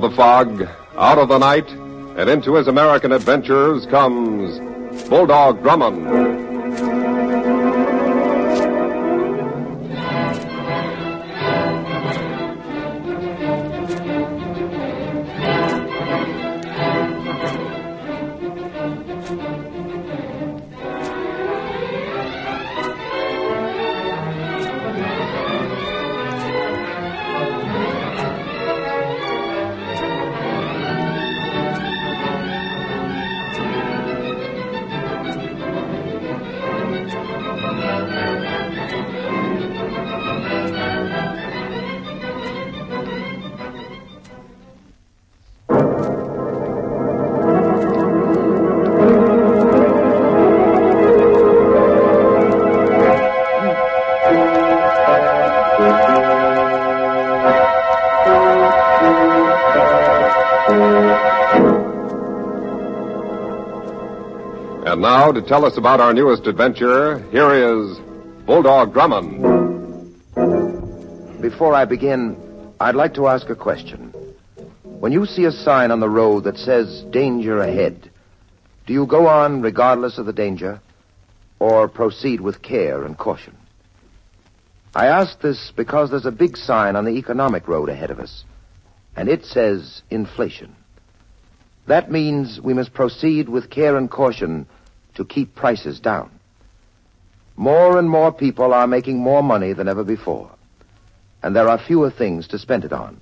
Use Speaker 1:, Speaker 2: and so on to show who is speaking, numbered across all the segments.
Speaker 1: Of the fog, out of the night, and into his American adventures comes Bulldog Drummond. To tell us about our newest adventure, here is Bulldog Drummond.
Speaker 2: Before I begin, I'd like to ask a question. When you see a sign on the road that says danger ahead, do you go on regardless of the danger or proceed with care and caution? I ask this because there's a big sign on the economic road ahead of us, and it says inflation. That means we must proceed with care and caution to keep prices down. More and more people are making more money than ever before, and there are fewer things to spend it on.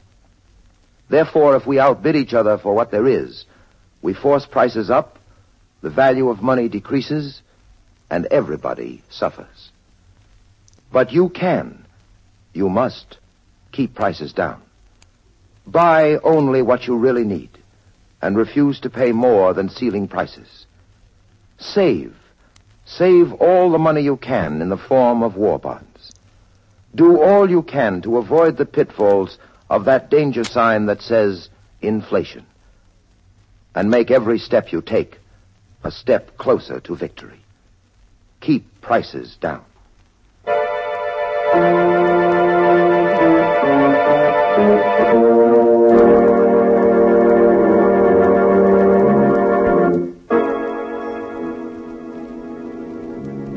Speaker 2: Therefore, if we outbid each other for what there is, we force prices up, the value of money decreases, and everybody suffers. But you can, you must, keep prices down. Buy only what you really need and refuse to pay more than ceiling prices. Save. Save all the money you can in the form of war bonds. Do all you can to avoid the pitfalls of that danger sign that says inflation. And make every step you take a step closer to victory. Keep prices down.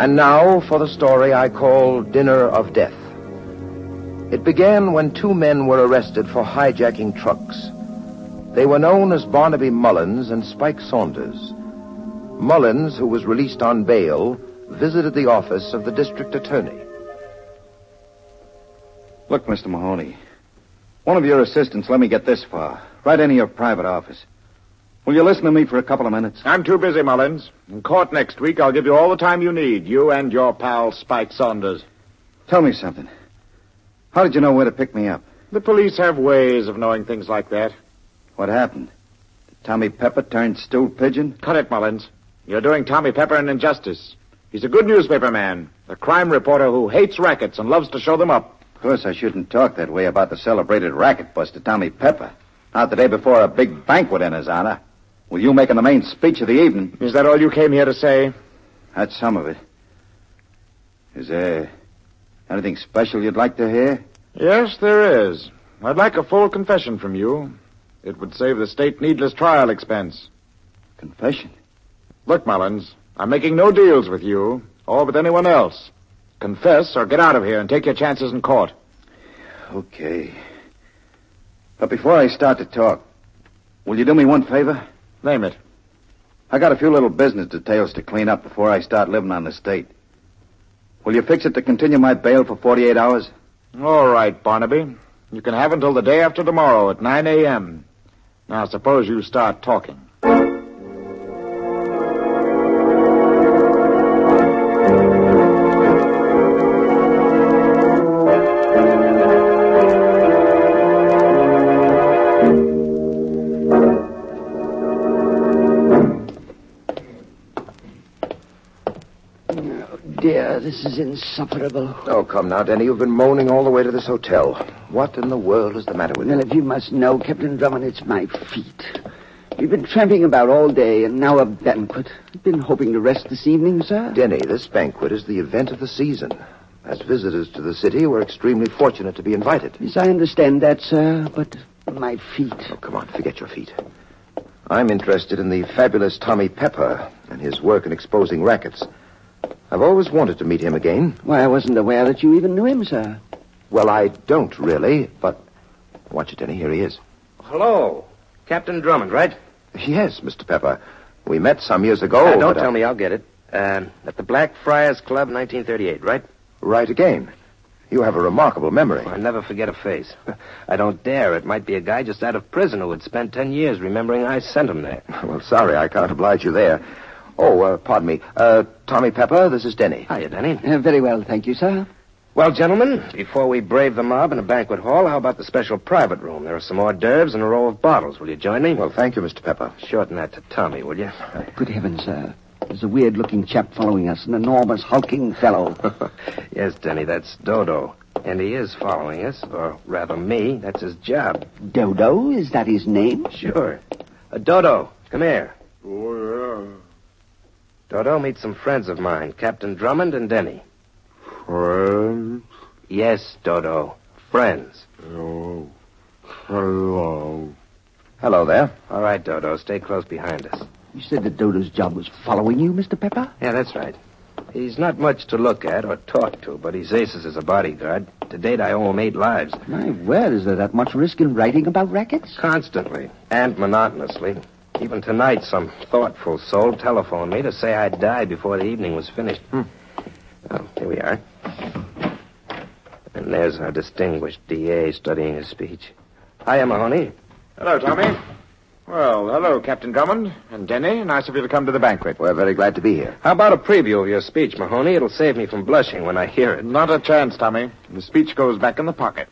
Speaker 2: And now for the story I call Dinner of Death. It began when two men were arrested for hijacking trucks. They were known as Barnaby Mullins and Spike Saunders. Mullins, who was released on bail, visited the office of the district attorney.
Speaker 3: Look, Mr. Mahoney. One of your assistants let me get this far, right into your private office. Will you listen to me for a couple of minutes?
Speaker 4: I'm too busy, Mullins. In court next week, I'll give you all the time you need, you and your pal Spike Saunders.
Speaker 3: Tell me something. How did you know where to pick me up?
Speaker 4: The police have ways of knowing things like that.
Speaker 3: What happened? Did Tommy Pepper turned stool pigeon?
Speaker 4: Cut it, Mullins. You're doing Tommy Pepper an injustice. He's a good newspaper man, a crime reporter who hates rackets and loves to show them up.
Speaker 3: Of course, I shouldn't talk that way about the celebrated racket buster, Tommy Pepper. Not the day before a big banquet in his honor. With you making the main speech of the evening.
Speaker 4: Is that all you came here to say?
Speaker 3: That's some of it. Is there anything special you'd like to hear?
Speaker 4: Yes, there is. I'd like a full confession from you. It would save the state needless trial expense.
Speaker 3: Confession?
Speaker 4: Look, Mullins, I'm making no deals with you, or with anyone else. Confess or get out of here and take your chances in court.
Speaker 3: Okay. But before I start to talk, will you do me one favor?
Speaker 4: Name it.
Speaker 3: I got a few little business details to clean up before I start living on the state. Will you fix it to continue my bail for 48 hours?
Speaker 4: All right, Barnaby. You can have until the day after tomorrow at 9 a.m. Now, suppose you start talking.
Speaker 5: Oh, dear, this is insufferable.
Speaker 2: Oh, come now, Denny. You've been moaning all the way to this hotel. What in the world is the matter with
Speaker 5: Well,
Speaker 2: you?
Speaker 5: if you must know, Captain Drummond, it's my feet. We've been tramping about all day, and now a banquet. I've been hoping to rest this evening, sir.
Speaker 2: Denny, this banquet is the event of the season. As visitors to the city, we're extremely fortunate to be invited.
Speaker 5: Yes, I understand that, sir, but My feet.
Speaker 2: Oh, come on, forget your feet. I'm interested in the fabulous Tommy Pepper and his work in exposing rackets. I've always wanted to meet him again.
Speaker 5: Why, I wasn't aware that you even knew him, sir.
Speaker 2: Well, I don't really, but. Watch it, Denny. Here he is.
Speaker 6: Hello. Captain Drummond, right?
Speaker 2: Yes, Mr. Pepper. We met some years ago.
Speaker 6: Uh, don't
Speaker 2: but,
Speaker 6: tell me, I'll get it. Uh, at the Blackfriars Club, 1938, right?
Speaker 2: Right again. You have a remarkable memory.
Speaker 6: I never forget a face. I don't dare. It might be a guy just out of prison who had spent ten years remembering I sent him there.
Speaker 2: Well, sorry, I can't oblige you there. Oh, uh, pardon me. Uh, Tommy Pepper, this is Denny.
Speaker 6: Hiya, Denny.
Speaker 5: Uh, very well, thank you, sir.
Speaker 6: Well, gentlemen, before we brave the mob in a banquet hall, how about the special private room? There are some hors d'oeuvres and a row of bottles. Will you join me?
Speaker 2: Well, thank you, Mr. Pepper.
Speaker 6: shorten that to Tommy, will you?
Speaker 5: Good heavens, sir. There's a weird-looking chap following us, an enormous, hulking fellow.
Speaker 6: yes, Denny, that's Dodo. And he is following us, or rather me. That's his job.
Speaker 5: Dodo, is that his name?
Speaker 6: Sure. Uh, Dodo, come here. Oh, yeah. Dodo, meet some friends of mine, Captain Drummond and Denny.
Speaker 1: Friends?
Speaker 6: Yes, Dodo. Friends.
Speaker 1: Oh. Hello.
Speaker 2: Hello there.
Speaker 6: All right, Dodo, stay close behind us.
Speaker 5: You said that Dodo's job was following you, Mr. Pepper?
Speaker 6: Yeah, that's right. He's not much to look at or talk to, but he's aces as a bodyguard. To date, I owe him eight lives.
Speaker 5: My word, is there that much risk in writing about rackets?
Speaker 6: Constantly and monotonously. Even tonight, some thoughtful soul telephoned me to say I'd die before the evening was finished. Hmm. Well, here we are. And there's our distinguished DA studying his speech. Hiya, Mahoney.
Speaker 4: Hello, Tommy. Well, hello, Captain Drummond and Denny. Nice of you to come to the banquet.
Speaker 2: We're very glad to be here.
Speaker 6: How about a preview of your speech, Mahoney? It'll save me from blushing when I hear it.
Speaker 4: Not a chance, Tommy. The speech goes back in the pocket.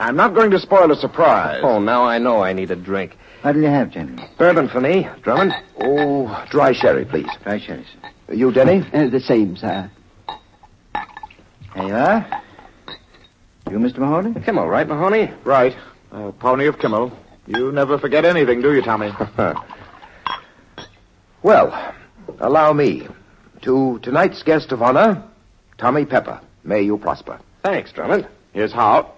Speaker 4: I'm not going to spoil a surprise.
Speaker 6: Oh, now I know I need a drink.
Speaker 5: What'll you have, gentlemen?
Speaker 6: Bourbon for me, Drummond.
Speaker 2: Oh, dry sherry, please.
Speaker 5: Dry sherry, sir.
Speaker 2: You, Denny?
Speaker 5: Uh, the same, sir.
Speaker 7: There you are. You, Mr. Mahoney?
Speaker 6: Kümmel, right, Mahoney?
Speaker 4: Right. A pony of Kümmel. You never forget anything, do you, Tommy?
Speaker 2: Well, allow me. To tonight's guest of honor, Tommy Pepper. May you prosper.
Speaker 6: Thanks, Drummond.
Speaker 4: Here's how.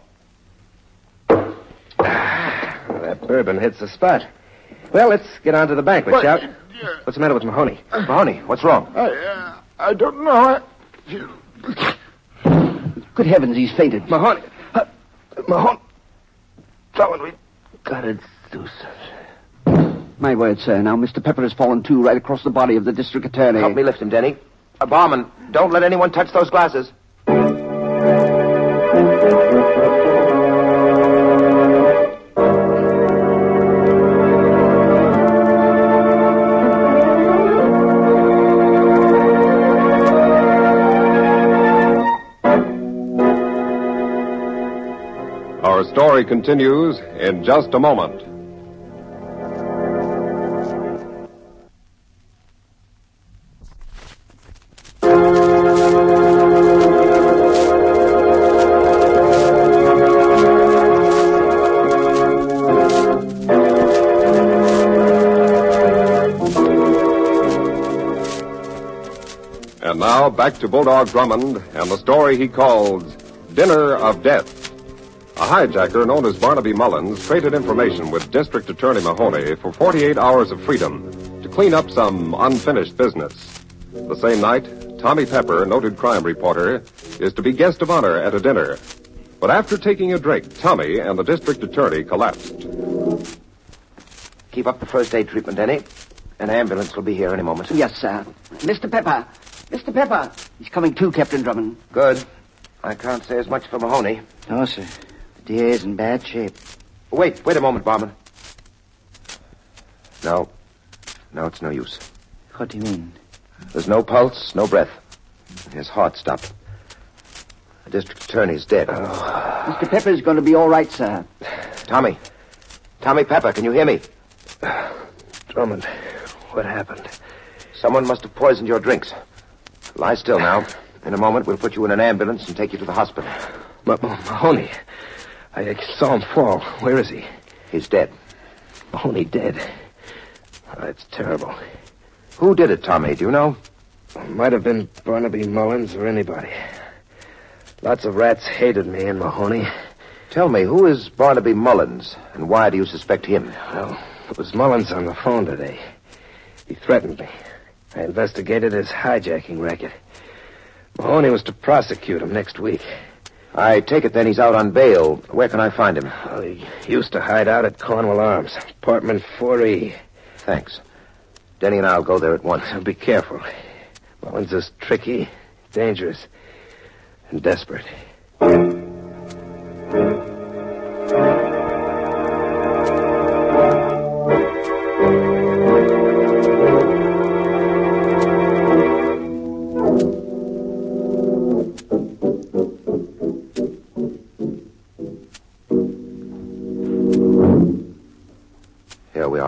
Speaker 6: That bourbon hits the spot. Well, let's get on to the banquet,
Speaker 4: But-
Speaker 6: shall we? What's the matter with Mahoney?
Speaker 2: Mahoney, what's wrong?
Speaker 4: I, uh, I don't know. I...
Speaker 5: Good heavens, he's fainted.
Speaker 6: Mahoney. Uh, Mahoney. Drummond, we
Speaker 5: Gotta do something. My word, sir. Now, Mr. Pepper has fallen too right across the body of the district attorney.
Speaker 2: Help me lift him, Denny. Uh, barman, don't let anyone touch those glasses.
Speaker 1: Story continues in just a moment. And now back to Bulldog Drummond and the story he calls Dinner of Death. A hijacker known as Barnaby Mullins traded information with District Attorney Mahoney for 48 hours of freedom to clean up some unfinished business. The same night, Tommy Pepper, noted crime reporter, is to be guest of honor at a dinner. But after taking a drink, Tommy and the district attorney collapsed.
Speaker 2: Keep up the first aid treatment, Denny. An ambulance will be here any moment.
Speaker 5: Yes, sir. Mr. Pepper. Mr. Pepper. He's coming too, Captain Drummond.
Speaker 2: Good. I can't say as much for Mahoney.
Speaker 7: No, sir. The DA's in bad shape.
Speaker 2: Wait, wait a moment, barman. No. No, it's no use.
Speaker 7: What do you mean?
Speaker 2: There's no pulse, no breath. His heart stopped. The district attorney's dead. Oh.
Speaker 5: Mr. Pepper's going to be all right, sir.
Speaker 2: Tommy. Tommy Pepper, can you hear me?
Speaker 6: Drummond, what happened?
Speaker 2: Someone must have poisoned your drinks. Lie still now. In a moment, we'll put you in an ambulance and take you to the hospital.
Speaker 6: But Mahoney, I saw him fall. Where is he?
Speaker 2: He's dead.
Speaker 6: Mahoney dead. Oh, that's terrible.
Speaker 2: Who did it, Tommy? Do you know?
Speaker 6: Might have been Barnaby Mullins or anybody. Lots of rats hated me and Mahoney.
Speaker 2: Tell me, who is Barnaby Mullins, and why do you suspect him?
Speaker 6: Well, it was Mullins on the phone today. He threatened me. I investigated his hijacking racket. Mahoney was to prosecute him next week.
Speaker 2: I take it then he's out on bail. Where can I find him?
Speaker 6: Well, he used to hide out at Cornwall Arms, apartment 4E.
Speaker 2: Thanks. Denny and I'll go there at once.
Speaker 6: Now be careful. Mullins is tricky, dangerous, and desperate.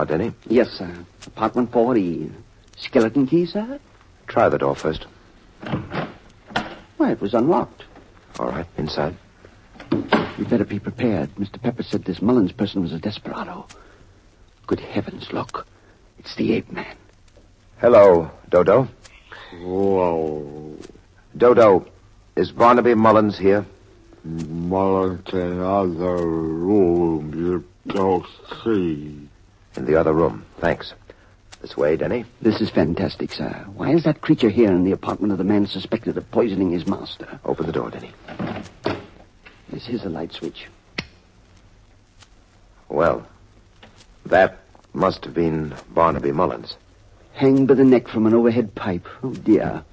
Speaker 2: Here Denny.
Speaker 5: Yes, sir. Apartment 4E. Skeleton key, sir?
Speaker 2: Try the door first.
Speaker 5: Why, it was unlocked.
Speaker 2: All right, inside.
Speaker 5: You'd better be prepared. Mr. Pepper said this Mullins person was a desperado. Good heavens, look. It's the ape man.
Speaker 2: Hello, Dodo.
Speaker 8: Whoa.
Speaker 2: Dodo, is Barnaby Mullins here?
Speaker 8: Mullins in other room you don't see.
Speaker 2: In the other room. Thanks. This way, Denny.
Speaker 5: This is fantastic, sir. Why is that creature here in the apartment of the man suspected of poisoning his master?
Speaker 2: Open the door, Denny.
Speaker 5: This is a light switch.
Speaker 2: Well, that must have been Barnaby Mullins.
Speaker 5: Hanged by the neck from an overhead pipe. Oh, dear.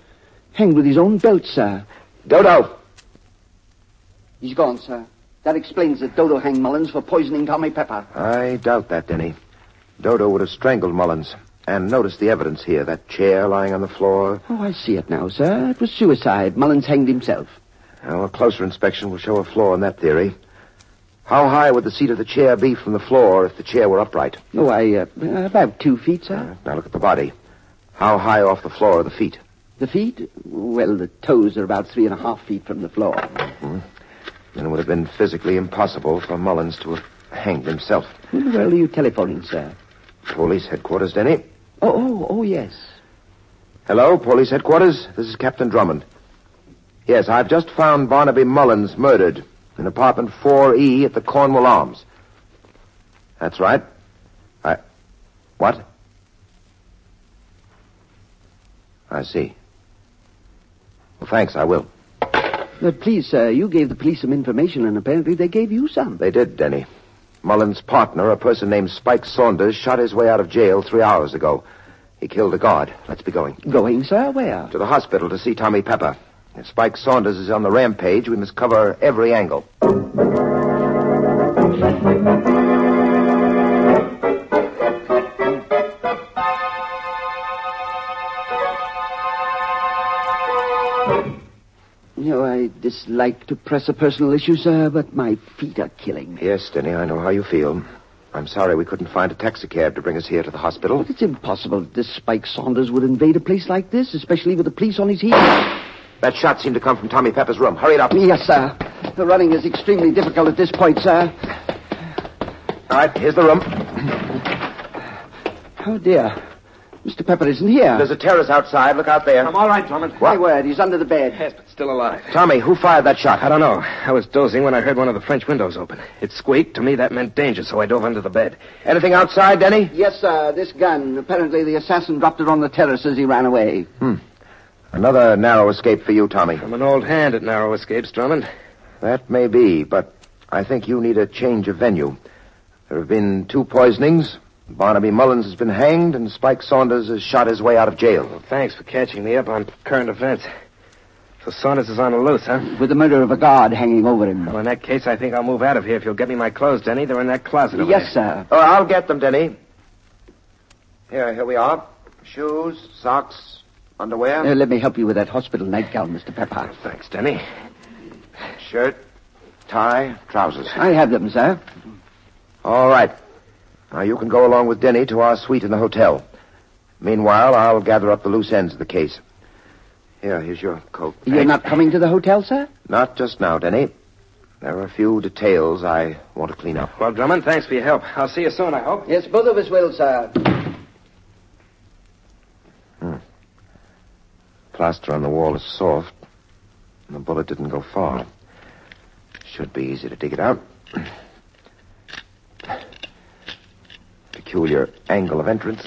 Speaker 5: Hanged with his own belt, sir.
Speaker 2: Dodo!
Speaker 5: He's gone, sir. That explains that Dodo hanged Mullins for poisoning Tommy Pepper.
Speaker 2: I doubt that, Denny. Dodo would have strangled Mullins. And notice the evidence here. That chair lying on the floor.
Speaker 5: Oh, I see it now, sir. It was suicide. Mullins hanged himself.
Speaker 2: Now, a closer inspection will show a flaw in that theory. How high would the seat of the chair be from the floor if the chair were upright?
Speaker 5: Oh, I, uh, about two feet, sir.
Speaker 2: Now look at the body. How high off the floor are the feet?
Speaker 5: The feet? Well, the toes are about three and a half feet from the floor.
Speaker 2: Then it would have been physically impossible for Mullins to have hanged himself.
Speaker 5: World are you telephoning, sir?
Speaker 2: Police headquarters, Denny.
Speaker 5: Oh, oh, oh, yes.
Speaker 2: Hello, police headquarters. This is Captain Drummond. Yes, I've just found Barnaby Mullins murdered in apartment 4E at the Cornwall Arms. That's right. I. What? I see. Well, thanks, I will.
Speaker 5: But please, sir, you gave the police some information, and apparently they gave you some.
Speaker 2: They did, Denny. Mullins' partner, a person named Spike Saunders, shot his way out of jail three hours ago. He killed a guard. Let's be going.
Speaker 5: Going, sir? Where?
Speaker 2: To the hospital to see Tommy Pepper. If Spike Saunders is on the rampage, we must cover every angle.
Speaker 5: Know, I dislike to press a personal issue, sir, but my feet are killing me.
Speaker 2: Yes, Denny, I know how you feel. I'm sorry we couldn't find a taxicab to bring us here to the hospital.
Speaker 5: But it's impossible that this Spike Saunders would invade a place like this, especially with the police on his heels.
Speaker 2: That shot seemed to come from Tommy Pepper's room. Hurry it up.
Speaker 5: Yes, sir. The running is extremely difficult at this point, sir.
Speaker 2: All right, here's the room.
Speaker 5: Oh, dear. Mr. Pepper isn't here.
Speaker 2: There's a terrace outside. Look out there.
Speaker 6: I'm all right, Drummond.
Speaker 5: My word, he's under the bed.
Speaker 6: Yes, but still alive.
Speaker 2: Tommy, who fired that shot?
Speaker 6: I don't know. I was dozing when I heard one of the French windows open. It squeaked. To me, that meant danger, so I dove under the bed.
Speaker 2: Anything outside, Denny?
Speaker 5: Yes, sir. This gun. Apparently, the assassin dropped it on the terrace as he ran away. Hmm.
Speaker 2: Another narrow escape for you, Tommy.
Speaker 6: I'm an old hand at narrow escapes, Drummond.
Speaker 2: That may be, but I think you need a change of venue. There have been two poisonings. Barnaby Mullins has been hanged, and Spike Saunders has shot his way out of jail.
Speaker 6: Well, thanks for catching me up on current events. So Saunders is on the loose, huh?
Speaker 5: With the murder of a guard hanging over him.
Speaker 6: Well, in that case, I think I'll move out of here if you'll get me my clothes, Denny. They're in that closet over
Speaker 5: Yes,
Speaker 6: there.
Speaker 5: sir.
Speaker 2: Oh, I'll get them, Denny. Here, here we are. Shoes, socks, underwear,
Speaker 5: Uh, let me help you with that hospital nightgown, Mr. Pepper.
Speaker 6: Thanks, Denny.
Speaker 2: shirt, tie, trousers.
Speaker 5: I have them, sir.
Speaker 2: All right. Now you can go along with Denny to our suite in the hotel. Meanwhile, I'll gather up the loose ends of the case. Here, here's your coat.
Speaker 5: You're not coming to the hotel, sir?
Speaker 2: Not just now, Denny. There are a few details I want to clean up.
Speaker 6: Well, Drummond, thanks for your help. I'll see you soon, I hope.
Speaker 5: Yes, both of us will, sir. Hmm.
Speaker 2: Plaster on the wall is soft, and the bullet didn't go far. Should be easy to dig it out. Peculiar angle of entrance.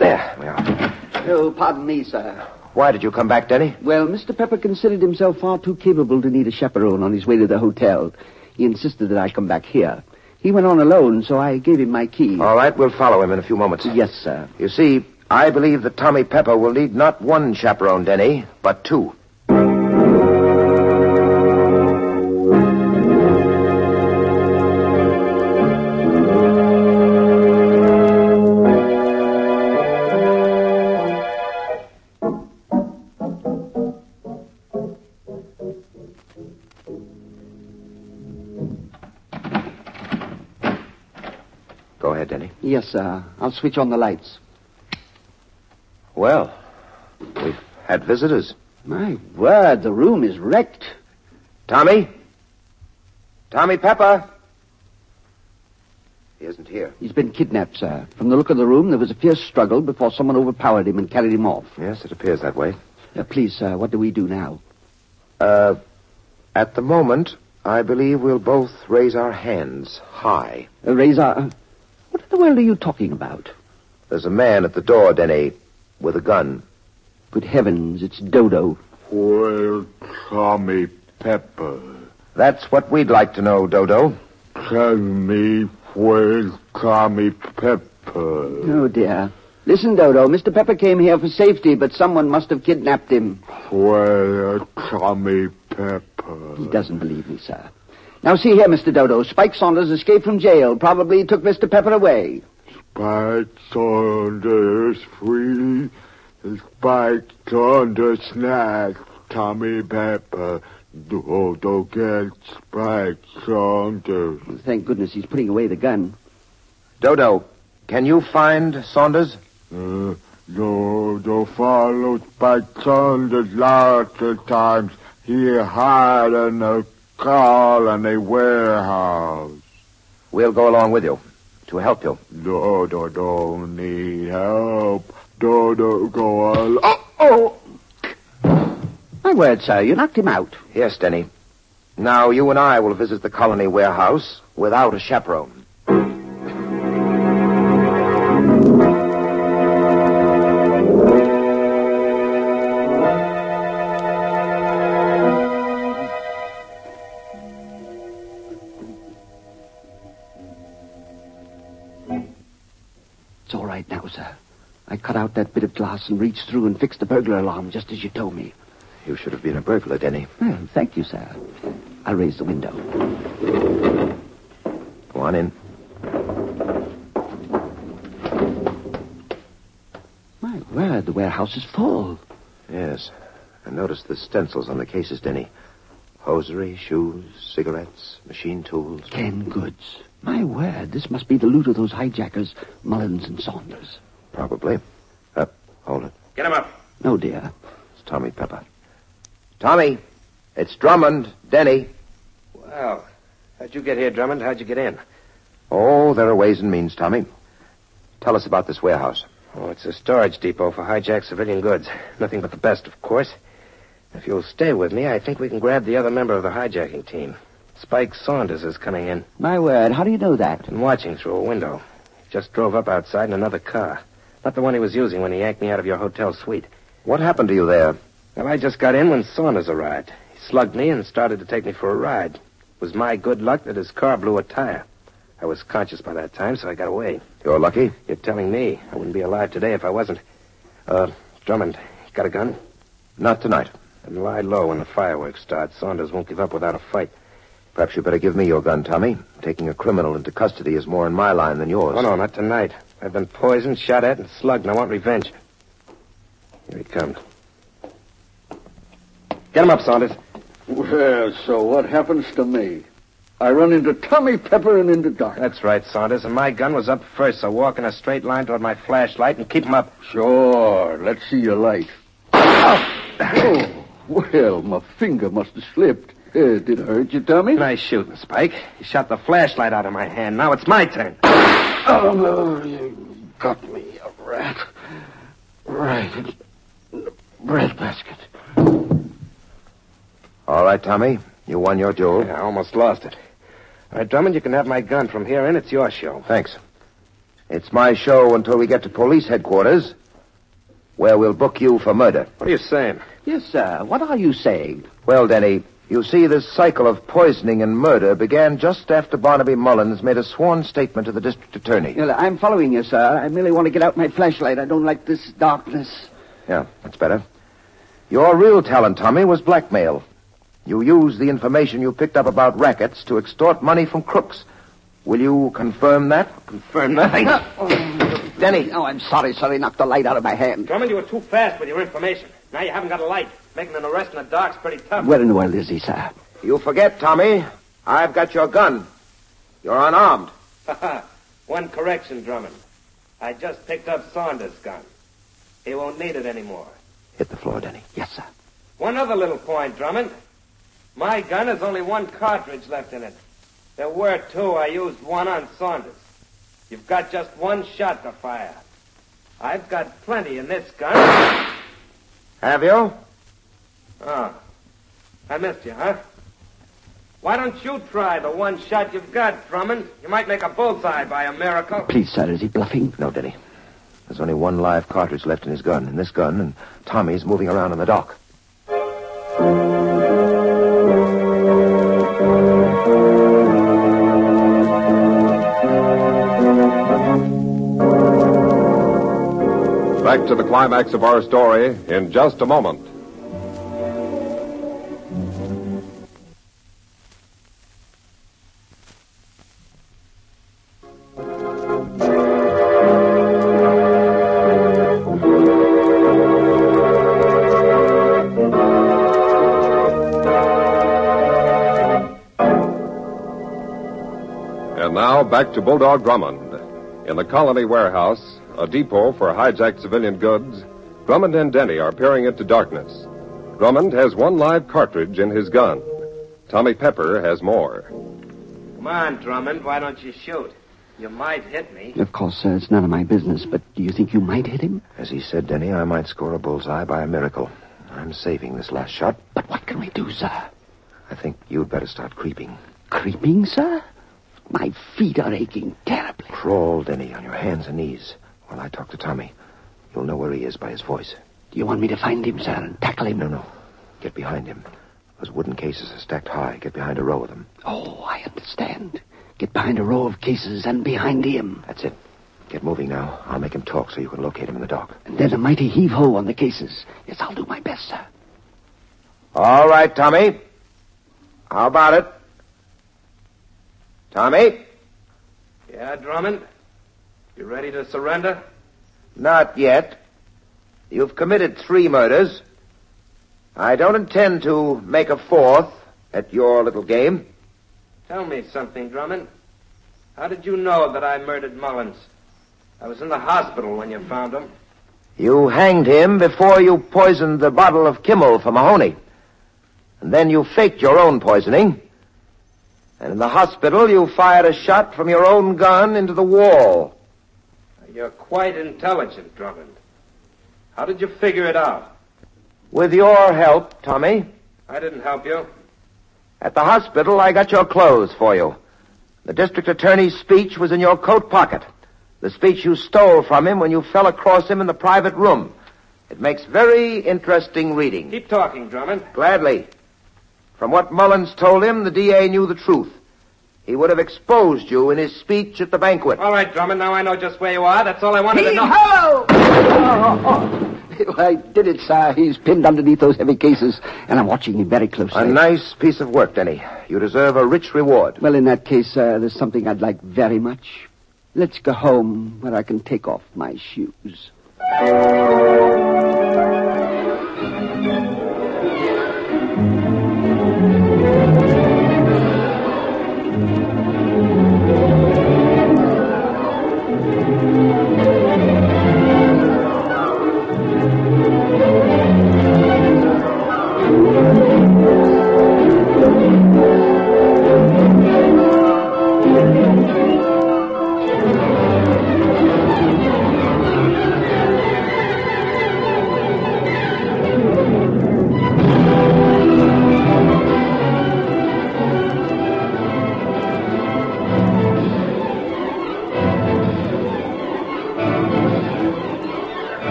Speaker 2: There we are.
Speaker 5: Oh, pardon me, sir.
Speaker 2: Why did you come back, Denny?
Speaker 5: Well, Mr. Pepper considered himself far too capable to need a chaperone on his way to the hotel. He insisted that I come back here. He went on alone, so I gave him my key.
Speaker 2: All right, we'll follow him in a few moments.
Speaker 5: Yes, sir.
Speaker 2: You see, I believe that Tommy Pepper will need not one chaperone, Denny, but two.
Speaker 5: Yes, sir. I'll switch on the lights.
Speaker 2: Well, we've had visitors.
Speaker 5: My word, the room is wrecked.
Speaker 2: Tommy? Tommy Pepper? He isn't here.
Speaker 5: He's been kidnapped, sir. From the look of the room, there was a fierce struggle before someone overpowered him and carried him off.
Speaker 2: Yes, it appears that way.
Speaker 5: Uh, please, sir, what do we do now?
Speaker 2: Uh, at the moment, I believe we'll both raise our hands high.
Speaker 5: Uh, raise our... what in the world are you talking about?
Speaker 2: There's a man at the door, Denny, with a gun.
Speaker 5: Good heavens, it's Dodo.
Speaker 8: Where's Tommy Pepper?
Speaker 2: That's what we'd like to know, Dodo.
Speaker 8: Tell me where's Tommy Pepper?
Speaker 5: Oh, dear. Listen, Dodo, Mr. Pepper came here for safety, but someone must have kidnapped him.
Speaker 8: Where's Tommy Pepper?
Speaker 5: He doesn't believe me, sir. Now, see here, Mr. Dodo. Spike Saunders escaped from jail. Probably took Mr. Pepper away.
Speaker 8: Spike Saunders free. Spike Saunders snack. Tommy Pepper. Dodo get Spike Saunders.
Speaker 5: Thank goodness he's putting away the gun.
Speaker 2: Dodo, can you find Saunders?
Speaker 8: Uh, Dodo followed Spike Saunders lots of times. He hid in a car in a warehouse.
Speaker 2: We'll go along with you to help you.
Speaker 8: Dodo don't need help. Dodo go on. Oh, uh, oh!
Speaker 5: My word, sir, you knocked him out.
Speaker 2: Yes, Denny. Now you and I will visit the colony warehouse without a chaperone.
Speaker 5: That bit of glass and reached through and fixed the burglar alarm just as you told me.
Speaker 2: You should have been a burglar, Denny.
Speaker 5: Well, thank you, sir. I'll raise the window.
Speaker 2: Go on in.
Speaker 5: My word, the warehouse is full.
Speaker 2: Yes. And notice the stencils on the cases, Denny. Hosiery, shoes, cigarettes, machine tools.
Speaker 5: Canned goods. My word, this must be the loot of those hijackers, Mullins and Saunders.
Speaker 2: Probably. Hold it.
Speaker 6: Get him up.
Speaker 5: No, dear.
Speaker 2: It's Tommy Pepper. Tommy, it's Drummond, Denny.
Speaker 6: Well, how'd you get here, Drummond? How'd you get in?
Speaker 2: Oh, there are ways and means, Tommy. Tell us about this warehouse.
Speaker 6: Oh, it's a storage depot for hijacked civilian goods. Nothing but the best, of course. If you'll stay with me, I think we can grab the other member of the hijacking team. Spike Saunders is coming in.
Speaker 5: My word, how do you know that?
Speaker 6: I've been watching through a window. Just drove up outside in another car. Not the one he was using when he yanked me out of your hotel suite.
Speaker 2: What happened to you there?
Speaker 6: Well, I just got in when Saunders arrived. He slugged me and started to take me for a ride. It was my good luck that his car blew a tire. I was conscious by that time, so I got away.
Speaker 2: You're lucky.
Speaker 6: You're telling me I wouldn't be alive today if I wasn't. Uh, Drummond, got a gun?
Speaker 2: Not tonight.
Speaker 6: And lie low when the fireworks start. Saunders won't give up without a fight.
Speaker 2: Perhaps you better give me your gun, Tommy. Taking a criminal into custody is more in my line than yours.
Speaker 6: Oh, no, not tonight. I've been poisoned, shot at, and slugged, and I want revenge. Here he comes. Get him up, Saunders.
Speaker 9: Well, so what happens to me? I run into Tommy Pepper and into dark.
Speaker 6: That's right, Saunders. And my gun was up first, so walk in a straight line toward my flashlight and keep him up.
Speaker 9: Sure. Let's see your light. Oh, well, my finger must have slipped. Uh, did it hurt you, Tommy?
Speaker 6: Nice shooting, Spike. You shot the flashlight out of my hand. Now it's my turn.
Speaker 9: Oh, no, you got me, a rat. Right in the breadbasket.
Speaker 2: All right, Tommy. You won your duel.
Speaker 6: Yeah, I almost lost it. All right, Drummond, you can have my gun from here in. It's your show.
Speaker 2: Thanks. It's my show until we get to police headquarters, where we'll book you for murder.
Speaker 6: What are you saying?
Speaker 5: Yes, sir. What are you saying?
Speaker 2: Well, Denny, you see, this cycle of poisoning and murder began just after Barnaby Mullins made a sworn statement to the district attorney.
Speaker 5: Well, I'm following you, sir. I merely want to get out my flashlight. I don't like this darkness.
Speaker 2: Yeah, that's better. Your real talent, Tommy, was blackmail. You used the information you picked up about rackets to extort money from crooks. Will you confirm that?
Speaker 6: Confirm nothing.
Speaker 2: Oh, Denny.
Speaker 5: Oh, I'm sorry, sir. He knocked the light out of my hand.
Speaker 6: Drummond, you were too fast with your information. Now you haven't got a light. Making an arrest in the dark's pretty tough.
Speaker 5: Where in the world is he, sir?
Speaker 2: You forget, Tommy. I've got your gun. You're unarmed. Ha ha.
Speaker 6: One correction, Drummond. I just picked up Saunders' gun. He won't need it anymore.
Speaker 2: Hit the floor, Denny.
Speaker 5: Yes, sir.
Speaker 6: One other little point, Drummond. My gun has only one cartridge left in it. There were two. I used one on Saunders. You've got just one shot to fire. I've got plenty in this gun.
Speaker 2: Have you?
Speaker 6: Oh. I missed you, huh? Why don't you try the one shot you've got, Drummond? You might make a bullseye by a miracle.
Speaker 5: Please, sir, is he bluffing?
Speaker 2: No, Denny. There's only one live cartridge left in his gun, in this gun, and Tommy's moving around in the dock.
Speaker 1: Back to the climax of our story in just a moment. And now back to Bulldog Drummond. In the Colony Warehouse, a depot for hijacked civilian goods, Drummond and Denny are peering into darkness. Drummond has one live cartridge in his gun. Tommy Pepper has more.
Speaker 6: Come on, Drummond. Why don't you shoot? You might hit me.
Speaker 5: Of course, sir, it's none of my business, but do you think you might hit him?
Speaker 2: As he said, Denny, I might score a bullseye by a miracle. I'm saving this last shot.
Speaker 5: But what can we do, sir?
Speaker 2: I think you'd better start creeping.
Speaker 5: Creeping, sir? My feet are aching terribly.
Speaker 2: Crawl, Denny, on your hands and knees while I talk to Tommy. You'll know where he is by his voice.
Speaker 5: Do you want me to find him, sir, and tackle him?
Speaker 2: No, no. Get behind him. Those wooden cases are stacked high. Get behind a row of them.
Speaker 5: Oh, I understand. Get behind a row of cases and behind him.
Speaker 2: That's it. Get moving now. I'll make him talk so you can locate him in the dock.
Speaker 5: And then a mighty heave ho on the cases. Yes, I'll do my best, sir.
Speaker 2: All right, Tommy. How about it? Tommy?
Speaker 6: Yeah, Drummond? You ready to surrender?
Speaker 2: Not yet. You've committed three murders. I don't intend to make a fourth at your little game.
Speaker 6: Tell me something, Drummond. How did you know that I murdered Mullins? I was in the hospital when you found him.
Speaker 2: You hanged him before you poisoned the bottle of Kümmel for Mahoney. And then you faked your own poisoning. And in the hospital, you fired a shot from your own gun into the wall.
Speaker 6: You're quite intelligent, Drummond. How did you figure it out?
Speaker 2: With your help, Tommy.
Speaker 6: I didn't help you.
Speaker 2: At the hospital, I got your clothes for you. The district attorney's speech was in your coat pocket. The speech you stole from him when you fell across him in the private room. It makes very interesting reading.
Speaker 6: Keep talking, Drummond.
Speaker 2: Gladly. From what Mullins told him, the DA knew the truth. He would have exposed you in his speech at the banquet.
Speaker 6: All right, Drummond. Now I know just where you are. That's all I wanted to know.
Speaker 5: ho! Oh, oh. I did it, sir. He's pinned underneath those heavy cases, and I'm watching him very closely.
Speaker 2: A nice piece of work, Denny. You deserve a rich reward.
Speaker 5: Well, in that case, uh, there's something I'd like very much. Let's go home where I can take off my shoes.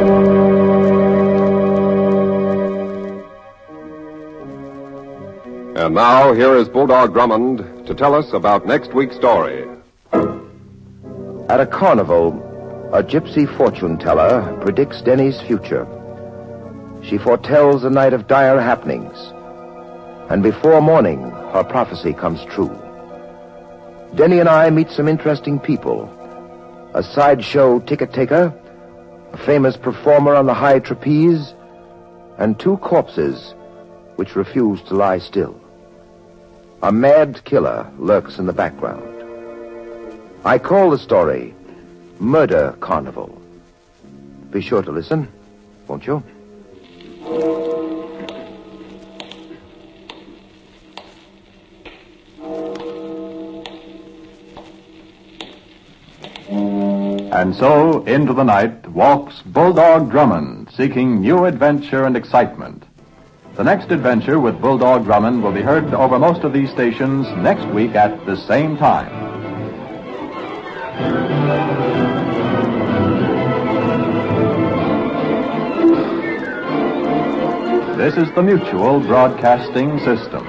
Speaker 1: And now, here is Bulldog Drummond to tell us about next week's story.
Speaker 2: At a carnival, a gypsy fortune teller predicts Denny's future. She foretells a night of dire happenings, and before morning, her prophecy comes true. Denny and I meet some interesting people a sideshow ticket taker a famous performer on the high trapeze, and two corpses which refuse to lie still. A mad killer lurks in the background. I call the story Murder Carnival. Be sure to listen, won't you?
Speaker 10: And so, into the night walks Bulldog Drummond, seeking new adventure and excitement. The next adventure with Bulldog Drummond will be heard over most of these stations next week at the same time. This is the Mutual Broadcasting System.